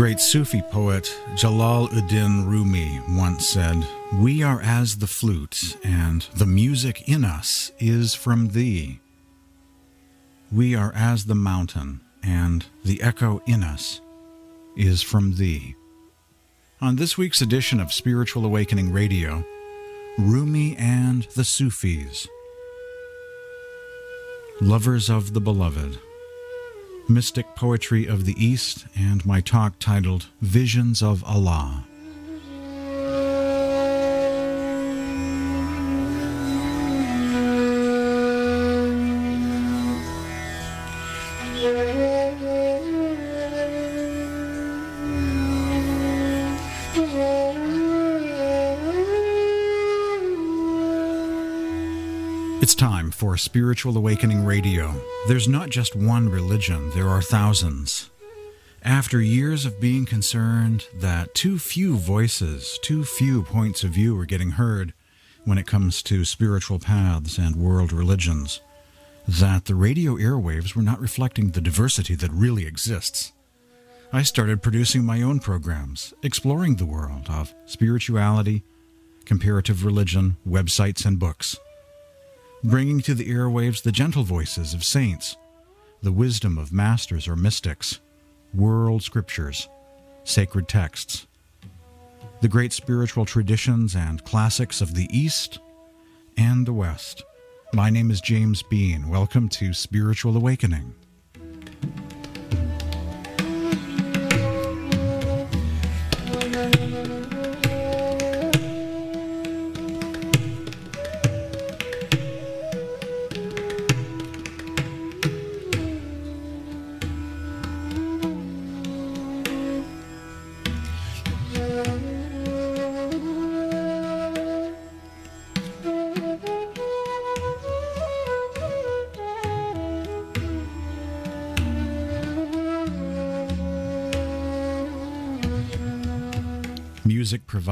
Great Sufi poet Jalaluddin Rumi once said, We are as the flute, and the music in us is from thee. We are as the mountain, and the echo in us is from thee. On this week's edition of Spiritual Awakening Radio, Rumi and the Sufis, lovers of the beloved mystic poetry of the East, and my talk titled Visions of Allah. For Spiritual Awakening Radio. There's not just one religion, there are thousands. After years of being concerned that too few voices, too few points of view are getting heard when it comes to spiritual paths and world religions, that the radio airwaves were not reflecting the diversity that really exists. I started producing my own programs, exploring the world of spirituality, comparative religion, websites, and books bringing to the airwaves the gentle voices of saints, the wisdom of masters or mystics, world scriptures, sacred texts, the great spiritual traditions and classics of the East and the West. My name is James Bean. Welcome to Spiritual Awakening.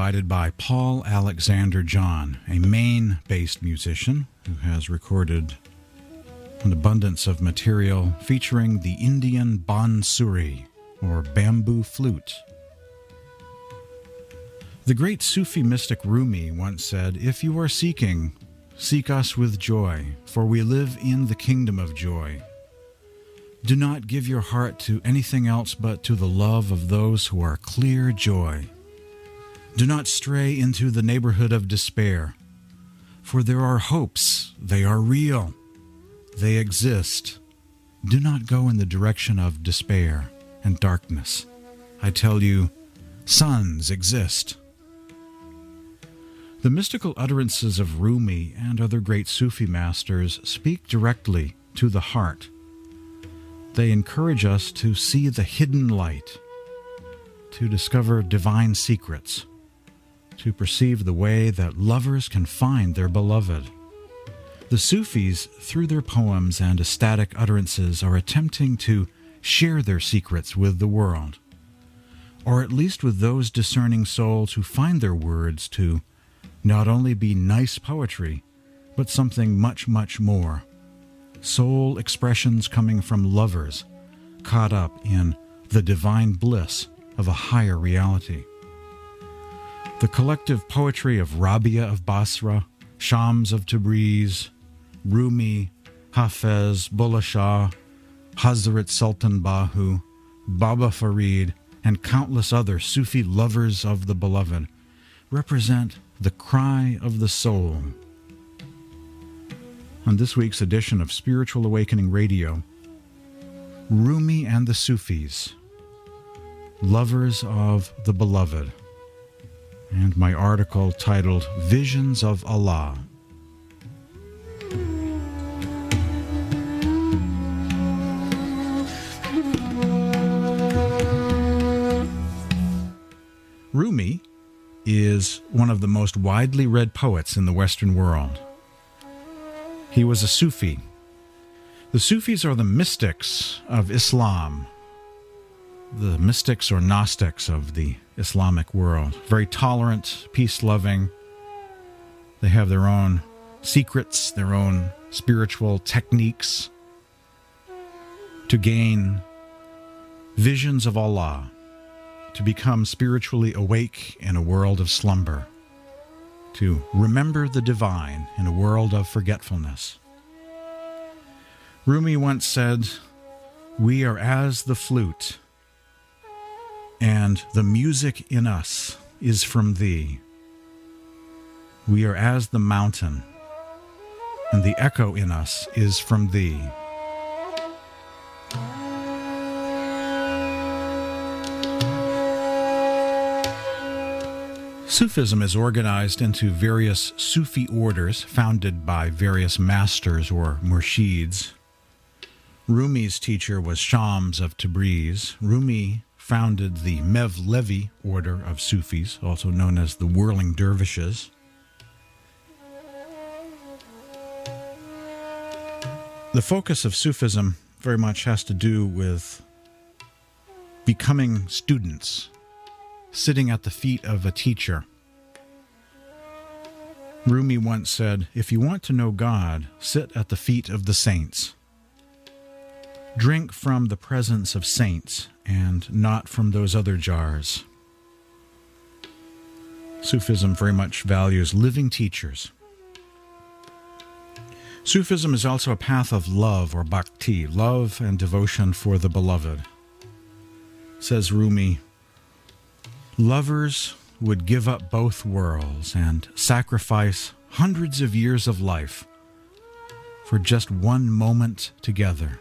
Provided by Paul Alexander John, a Maine based musician who has recorded an abundance of material featuring the Indian bansuri, or bamboo flute. The great Sufi mystic Rumi once said, If you are seeking, seek us with joy, for we live in the kingdom of joy. Do not give your heart to anything else but to the love of those who are clear joy. Do not stray into the neighborhood of despair, for there are hopes. They are real. They exist. Do not go in the direction of despair and darkness. I tell you, suns exist. The mystical utterances of Rumi and other great Sufi masters speak directly to the heart. They encourage us to see the hidden light, to discover divine secrets to perceive the way that lovers can find their beloved. The Sufis, through their poems and ecstatic utterances, are attempting to share their secrets with the world, or at least with those discerning souls who find their words to not only be nice poetry, but something much, much more. Soul expressions coming from lovers caught up in the divine bliss of a higher reality. The collective poetry of Rabia of Basra, Shams of Tabriz, Rumi, Hafez, Bulleh Shah, Hazrat Sultan Bahu, Baba Farid, and countless other Sufi lovers of the beloved represent the cry of the soul. On this week's edition of Spiritual Awakening Radio, Rumi and the Sufis, lovers of the beloved and my article titled Visions of Allah. Rumi is one of the most widely read poets in the Western world. He was a Sufi. The Sufis are the mystics of Islam, the mystics or Gnostics of the Islamic world. Very tolerant, peace loving. They have their own secrets, their own spiritual techniques to gain visions of Allah, to become spiritually awake in a world of slumber, to remember the divine in a world of forgetfulness. Rumi once said, We are as the flute, and the music in us is from thee. We are as the mountain, and the echo in us is from thee. Sufism is organized into various Sufi orders founded by various masters or murshids. Rumi's teacher was Shams of Tabriz. Rumi founded the Mevlevi order of Sufis, also known as the Whirling Dervishes. The focus of Sufism very much has to do with becoming students, sitting at the feet of a teacher. Rumi once said, If you want to know God, sit at the feet of the saints. Drink from the presence of saints and not from those other jars. Sufism very much values living teachers. Sufism is also a path of love or bhakti, love and devotion for the beloved. Says Rumi, lovers would give up both worlds and sacrifice hundreds of years of life for just one moment together.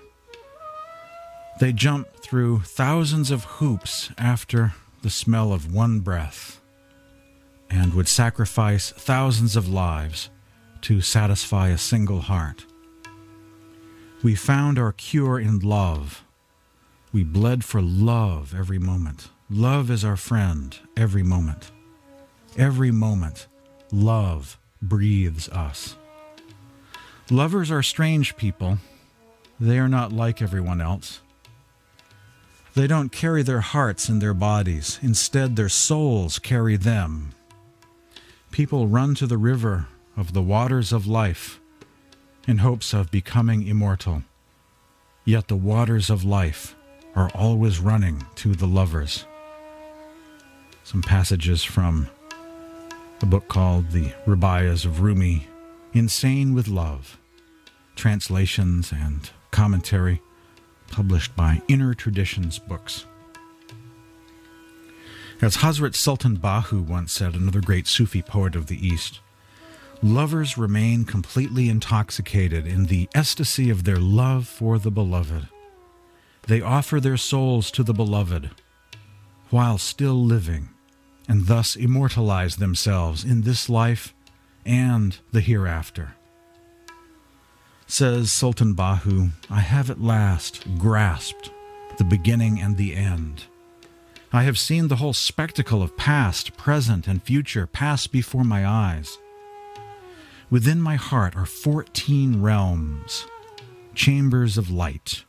They jump through thousands of hoops after the smell of one breath and would sacrifice thousands of lives to satisfy a single heart. We found our cure in love. We bled for love every moment. Love is our friend every moment. Every moment, love breathes us. Lovers are strange people. They are not like everyone else. They don't carry their hearts in their bodies. Instead, their souls carry them. People run to the river of the waters of life in hopes of becoming immortal. Yet the waters of life are always running to the lovers some passages from a book called The Rubaiyas of Rumi, Insane with Love, translations and commentary published by Inner Traditions Books. As Hazrat Sultan Bahu once said, another great Sufi poet of the East, lovers remain completely intoxicated in the ecstasy of their love for the beloved. They offer their souls to the beloved while still living and thus immortalize themselves in this life and the hereafter. Says Sultan Bahu, I have at last grasped the beginning and the end. I have seen the whole spectacle of past, present, and future pass before my eyes. Within my heart are fourteen realms, chambers of light,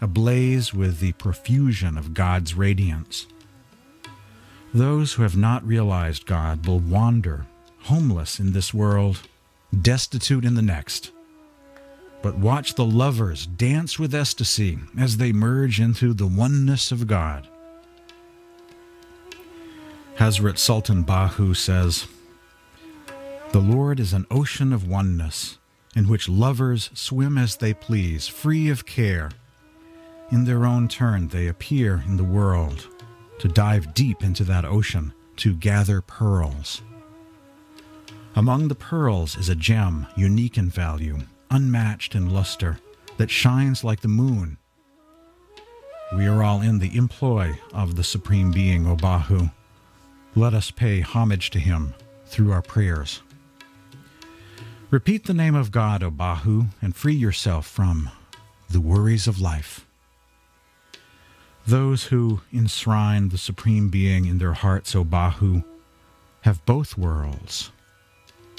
ablaze with the profusion of God's radiance. Those who have not realized God will wander, homeless in this world, destitute in the next. But watch the lovers dance with ecstasy as they merge into the oneness of God. Hazrat Sultan Bahu says, The Lord is an ocean of oneness in which lovers swim as they please, free of care. In their own turn, they appear in the world to dive deep into that ocean to gather pearls. Among the pearls is a gem unique in value, unmatched in luster, that shines like the moon. We are all in the employ of the Supreme Being, O Bahu. Let us pay homage to him through our prayers. Repeat the name of God, O Bahu, and free yourself from the worries of life. Those who enshrine the Supreme Being in their hearts, O Bahu, have both worlds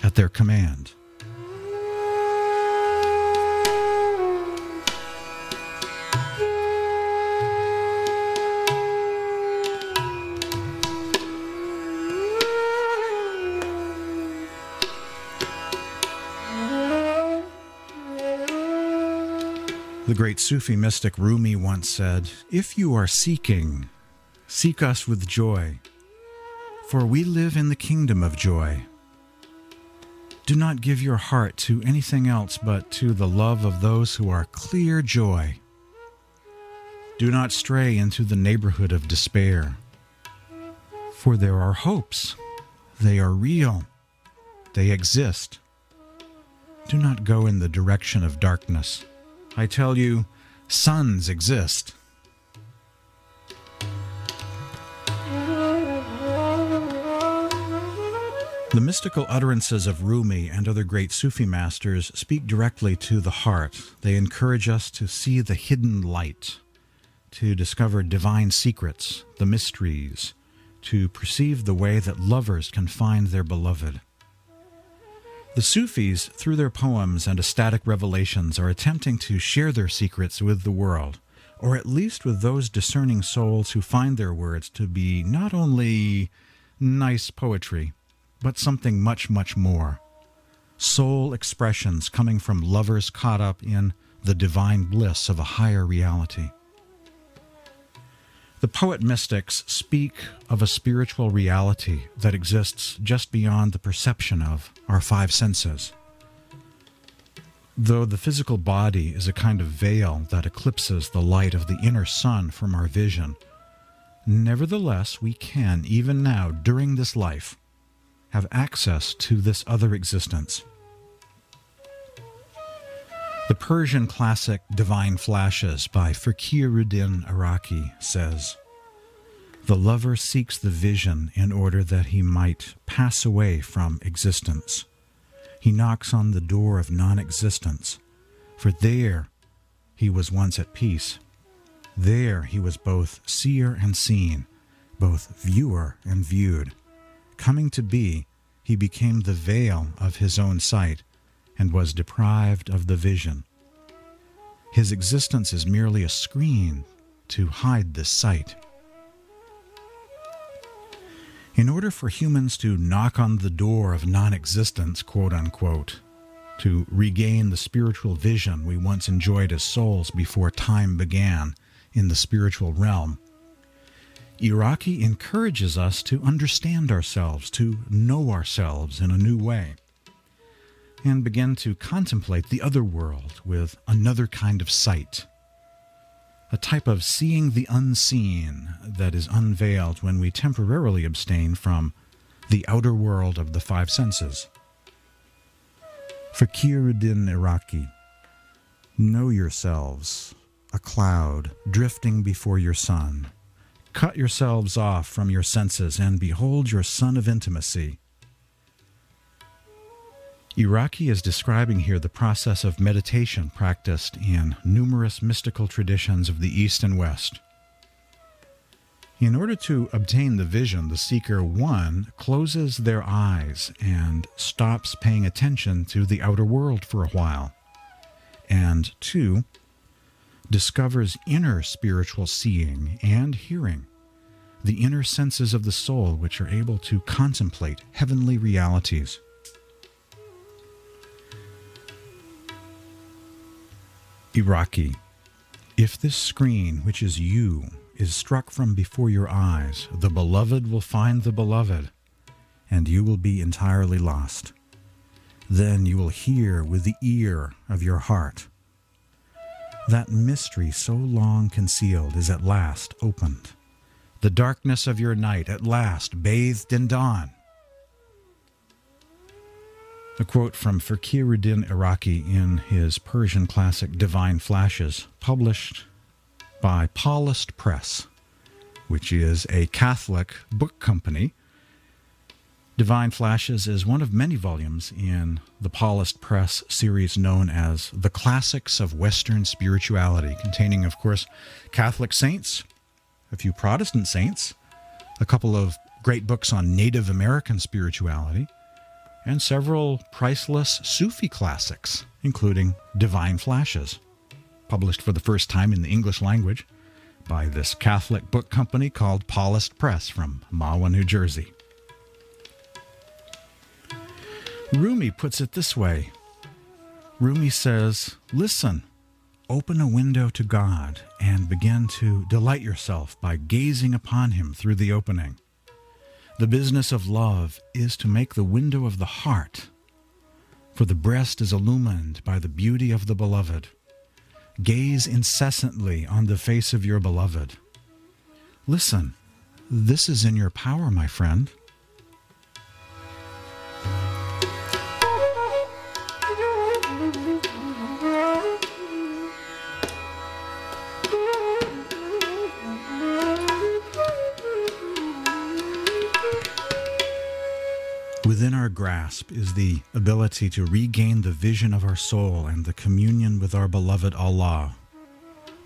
at their command. The great Sufi mystic Rumi once said, If you are seeking, seek us with joy, for we live in the kingdom of joy. Do not give your heart to anything else but to the love of those who are clear joy. Do not stray into the neighborhood of despair, for there are hopes. They are real. They exist. Do not go in the direction of darkness. I tell you, suns exist. The mystical utterances of Rumi and other great Sufi masters speak directly to the heart. They encourage us to see the hidden light, to discover divine secrets, the mysteries, to perceive the way that lovers can find their beloved. The Sufis, through their poems and ecstatic revelations, are attempting to share their secrets with the world, or at least with those discerning souls who find their words to be not only nice poetry, but something much, much more. Soul expressions coming from lovers caught up in the divine bliss of a higher reality. The poet mystics speak of a spiritual reality that exists just beyond the perception of our five senses. Though the physical body is a kind of veil that eclipses the light of the inner sun from our vision, nevertheless, we can, even now, during this life, have access to this other existence. The Persian classic Divine Flashes by Fakhruddin Iraqi says, The lover seeks the vision in order that he might pass away from existence. He knocks on the door of non existence, for there he was once at peace. There he was both seer and seen, both viewer and viewed. Coming to be, he became the veil of his own sight and was deprived of the vision. His existence is merely a screen to hide this sight. In order for humans to knock on the door of non existence, quote unquote, to regain the spiritual vision we once enjoyed as souls before time began in the spiritual realm, Iraqi encourages us to understand ourselves, to know ourselves in a new way, and begin to contemplate the other world with another kind of sight. A type of seeing the unseen that is unveiled when we temporarily abstain from the outer world of the five senses. Fakhruddin Iraqi Know yourselves, a cloud drifting before your sun Cut yourselves off from your senses and behold your sun of intimacy. Iraqi is describing here the process of meditation practiced in numerous mystical traditions of the East and West. In order to obtain the vision, the seeker, one, closes their eyes and stops paying attention to the outer world for a while, and two, discovers inner spiritual seeing and hearing, the inner senses of the soul which are able to contemplate heavenly realities. Iraqi, if this screen, which is you, is struck from before your eyes, the beloved will find the beloved, and you will be entirely lost. Then you will hear with the ear of your heart that mystery so long concealed is at last opened. The darkness of your night at last bathed in dawn. A quote from Fakhruddin Iraqi in his Persian classic Divine Flashes, published by Paulist Press, which is a Catholic book company. Divine Flashes is one of many volumes in the Paulist Press series known as The Classics of Western Spirituality, containing, of course, Catholic saints, a few Protestant saints, a couple of great books on Native American spirituality, and several priceless Sufi classics, including Divine Flashes, published for the first time in the English language by this Catholic book company called Paulist Press from Mahwah, New Jersey. Rumi puts it this way Rumi says, Listen, open a window to God and begin to delight yourself by gazing upon Him through the opening. The business of love is to make the window of the heart, for the breast is illumined by the beauty of the beloved. Gaze incessantly on the face of your beloved. Listen, this is in your power, my friend. Within our grasp is the ability to regain the vision of our soul and the communion with our beloved Allah.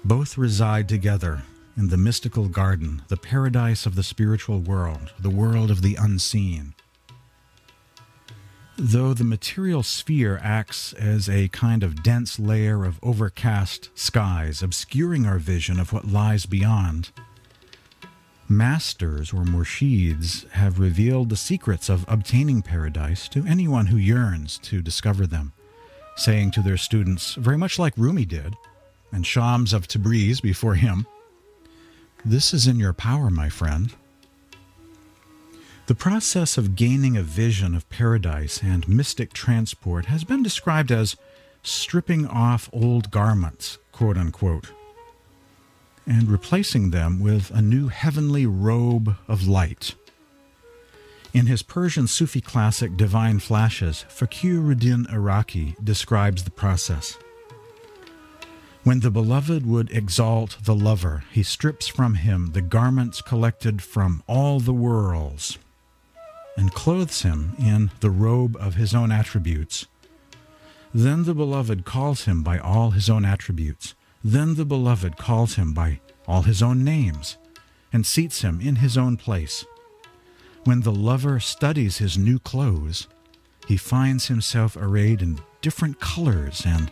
Both reside together in the mystical garden, the paradise of the spiritual world, the world of the unseen. Though the material sphere acts as a kind of dense layer of overcast skies, obscuring our vision of what lies beyond, Masters or murshids have revealed the secrets of obtaining paradise to anyone who yearns to discover them, saying to their students, very much like Rumi did, and Shams of Tabriz before him, This is in your power, my friend. The process of gaining a vision of paradise and mystic transport has been described as stripping off old garments, quote unquote and replacing them with a new heavenly robe of light. In his Persian Sufi classic Divine Flashes, Fakhruddin Iraqi describes the process. When the beloved would exalt the lover, he strips from him the garments collected from all the worlds and clothes him in the robe of his own attributes. Then the beloved calls him by all his own attributes then the beloved calls him by all his own names and seats him in his own place. When the lover studies his new clothes, he finds himself arrayed in different colors and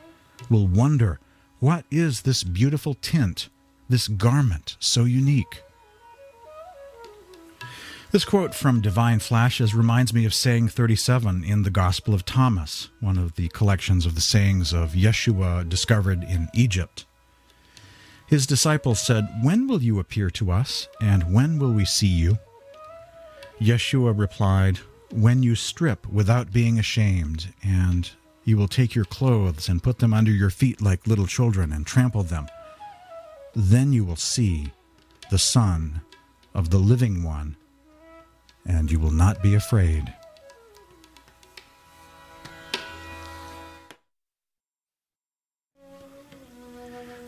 will wonder what is this beautiful tint, this garment so unique? This quote from Divine Flashes reminds me of saying 37 in the Gospel of Thomas, one of the collections of the sayings of Yeshua discovered in Egypt. His disciples said, When will you appear to us, and when will we see you? Yeshua replied, When you strip without being ashamed, and you will take your clothes and put them under your feet like little children and trample them. Then you will see the Son of the Living One, and you will not be afraid.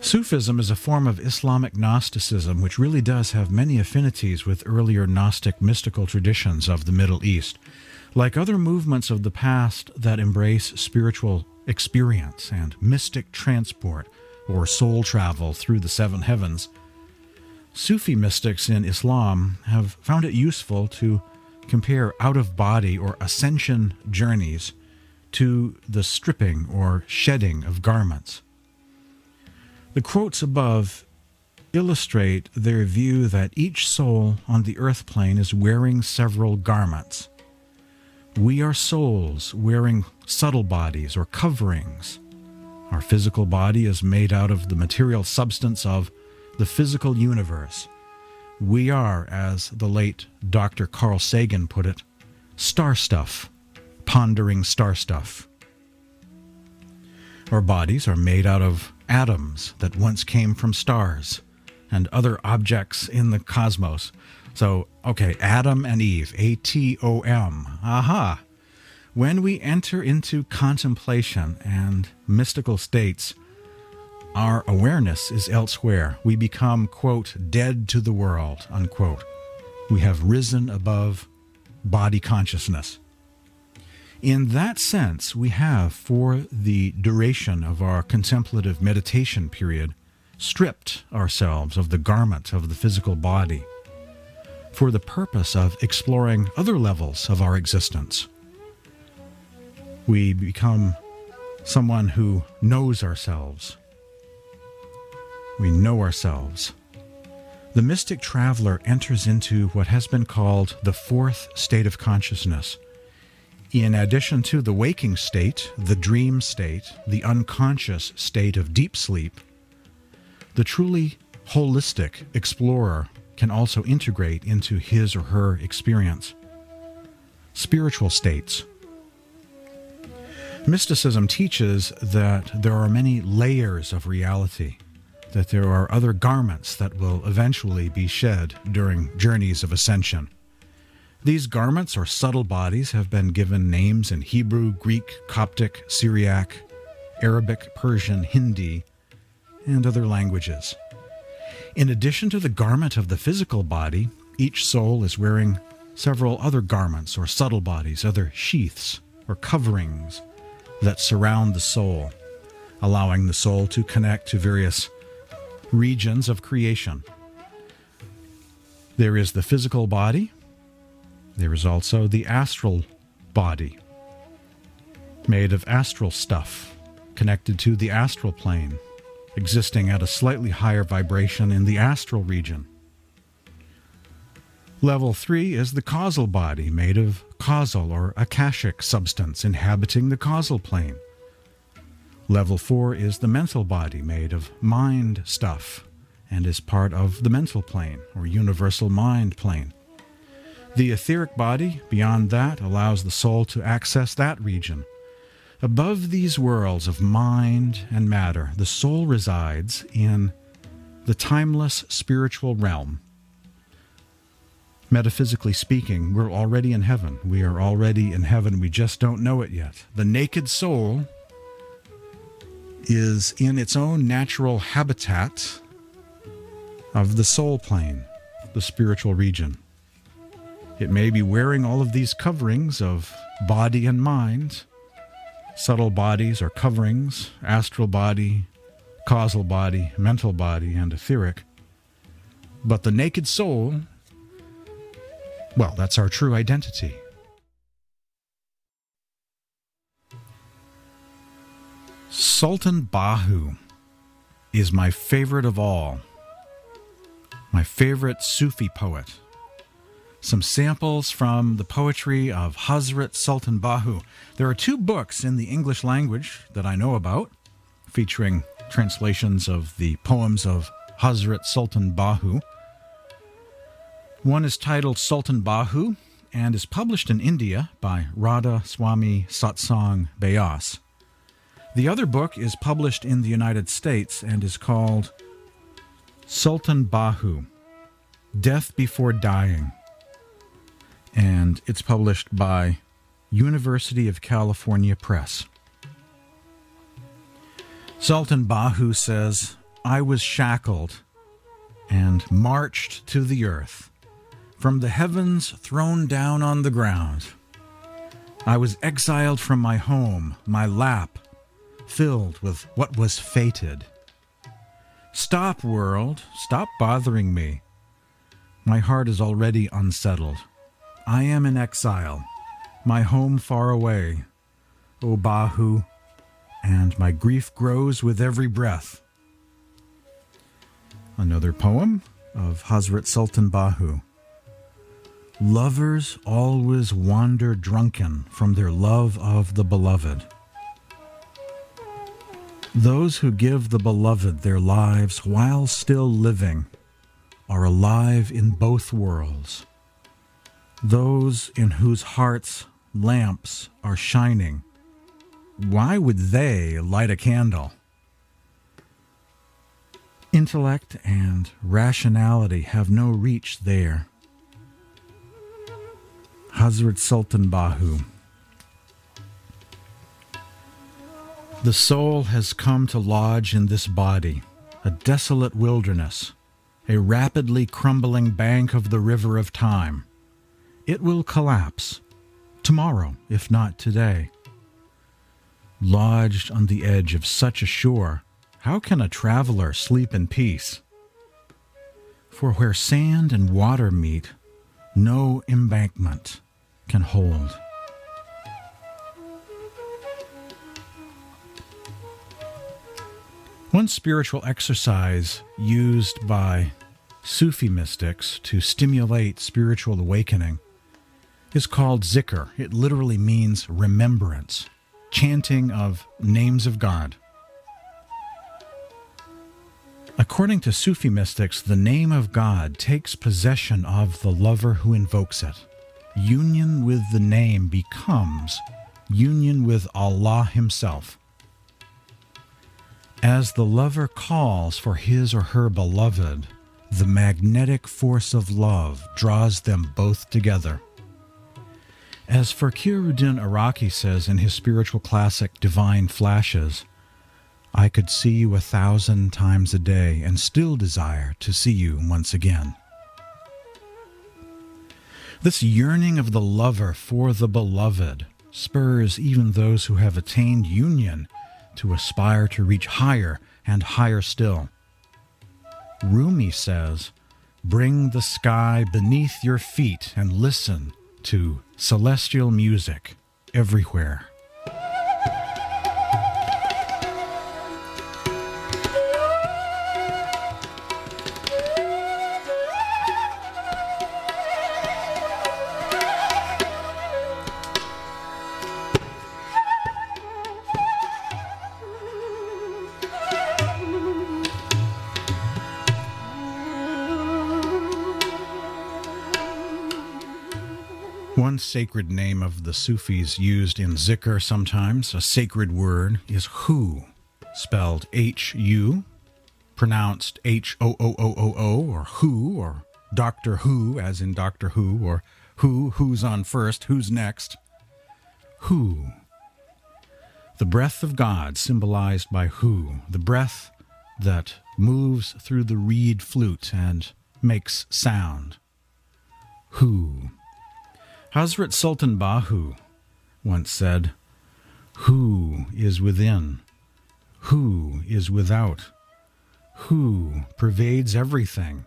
Sufism is a form of Islamic Gnosticism which really does have many affinities with earlier Gnostic mystical traditions of the Middle East. Like other movements of the past that embrace spiritual experience and mystic transport or soul travel through the seven heavens, Sufi mystics in Islam have found it useful to compare out of body or ascension journeys to the stripping or shedding of garments. The quotes above illustrate their view that each soul on the earth plane is wearing several garments. We are souls wearing subtle bodies or coverings. Our physical body is made out of the material substance of the physical universe. We are, as the late Dr. Carl Sagan put it, star stuff, pondering star stuff. Our bodies are made out of atoms that once came from stars and other objects in the cosmos. So, okay, Adam and Eve, A T O M. Aha. When we enter into contemplation and mystical states, our awareness is elsewhere. We become, quote, dead to the world, unquote. We have risen above body consciousness. In that sense, we have, for the duration of our contemplative meditation period, stripped ourselves of the garment of the physical body for the purpose of exploring other levels of our existence. We become someone who knows ourselves. We know ourselves. The mystic traveler enters into what has been called the fourth state of consciousness in addition to the waking state, the dream state, the unconscious state of deep sleep, The truly holistic explorer can also integrate into his or her experience. Spiritual states. Mysticism teaches that there are many layers of reality, that there are other garments that will eventually be shed during journeys of ascension. These garments or subtle bodies have been given names in Hebrew, Greek, Coptic, Syriac, Arabic, Persian, Hindi, and other languages. In addition to the garment of the physical body, each soul is wearing several other garments or subtle bodies, other sheaths or coverings that surround the soul, allowing the soul to connect to various regions of creation. There is the physical body, there is also the astral body, made of astral stuff, connected to the astral plane existing at a slightly higher vibration in the astral region. Level 3 is the causal body, made of causal or akashic substance inhabiting the causal plane. Level 4 is the mental body, made of mind stuff and is part of the mental plane or universal mind plane. The etheric body, beyond that, allows the soul to access that region Above these worlds of mind and matter, the soul resides in the timeless spiritual realm. Metaphysically speaking, we're already in heaven. We are already in heaven. We just don't know it yet. The naked soul is in its own natural habitat of the soul plane, the spiritual region. It may be wearing all of these coverings of body and mind subtle bodies or coverings, astral body, causal body, mental body, and etheric. But the naked soul, well, that's our true identity. Sultan Bahu is my favorite of all, my favorite Sufi poet some samples from the poetry of Hazrat Sultan Bahu. There are two books in the English language that I know about, featuring translations of the poems of Hazrat Sultan Bahu. One is titled Sultan Bahu and is published in India by Radha Soami Satsang Beas. The other book is published in the United States and is called Sultan Bahu Death Before Dying and it's published by University of California Press. Sultan Bahu says, I was shackled and marched to the earth, from the heavens thrown down on the ground. I was exiled from my home, my lap filled with what was fated. Stop, world, stop bothering me. My heart is already unsettled. I am in exile, my home far away, O Bahu, and my grief grows with every breath. Another poem of Hazrat Sultan Bahu. Lovers always wander drunken from their love of the beloved. Those who give the beloved their lives while still living are alive in both worlds those in whose hearts lamps are shining, why would they light a candle? Intellect and rationality have no reach there. Hazrat Sultan Bahu. The soul has come to lodge in this body, a desolate wilderness, a rapidly crumbling bank of the river of time it will collapse tomorrow, if not today. Lodged on the edge of such a shore, how can a traveler sleep in peace? For where sand and water meet, no embankment can hold. One spiritual exercise used by Sufi mystics to stimulate spiritual awakening is called zikr. It literally means remembrance, chanting of names of God. According to Sufi mystics, the name of God takes possession of the lover who invokes it. Union with the name becomes union with Allah Himself. As the lover calls for his or her beloved, the magnetic force of love draws them both together. As Fakhruddin Iraqi says in his spiritual classic Divine Flashes, I could see you a thousand times a day and still desire to see you once again. This yearning of the lover for the beloved spurs even those who have attained union to aspire to reach higher and higher still. Rumi says, Bring the sky beneath your feet and listen to celestial music everywhere. Sacred name of the Sufis used in zikr sometimes, a sacred word, is Hu, spelled H U, pronounced H O O O O O, or Who, or Doctor Who, as in Doctor Who, or Who, who's on first, who's next. Hu. The breath of God, symbolized by Hu, the breath that moves through the reed flute and makes sound. Hu. Hazrat Sultan Bahu once said, Who is within? Who is without? Who pervades everything?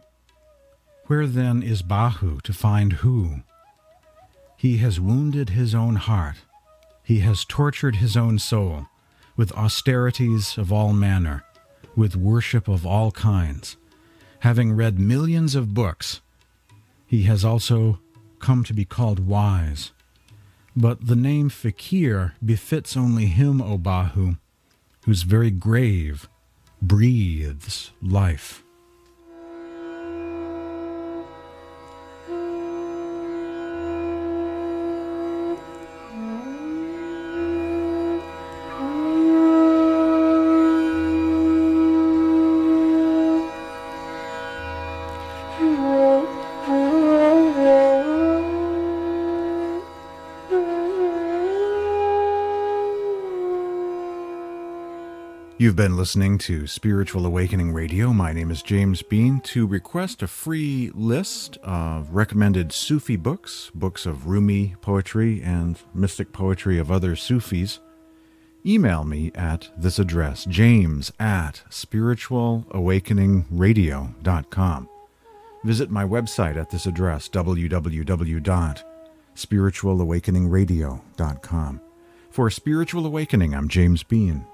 Where then is Bahu to find who? He has wounded his own heart. He has tortured his own soul with austerities of all manner, with worship of all kinds. Having read millions of books, he has also come to be called wise. But the name Fakir befits only him, O Bahu, whose very grave breathes life. You've been listening to Spiritual Awakening Radio. My name is James Bean. To request a free list of recommended Sufi books, books of Rumi poetry and mystic poetry of other Sufis, email me at this address, james at spiritualawakeningradio.com. Visit my website at this address, www.spiritualawakeningradio.com. For Spiritual Awakening, I'm James Bean.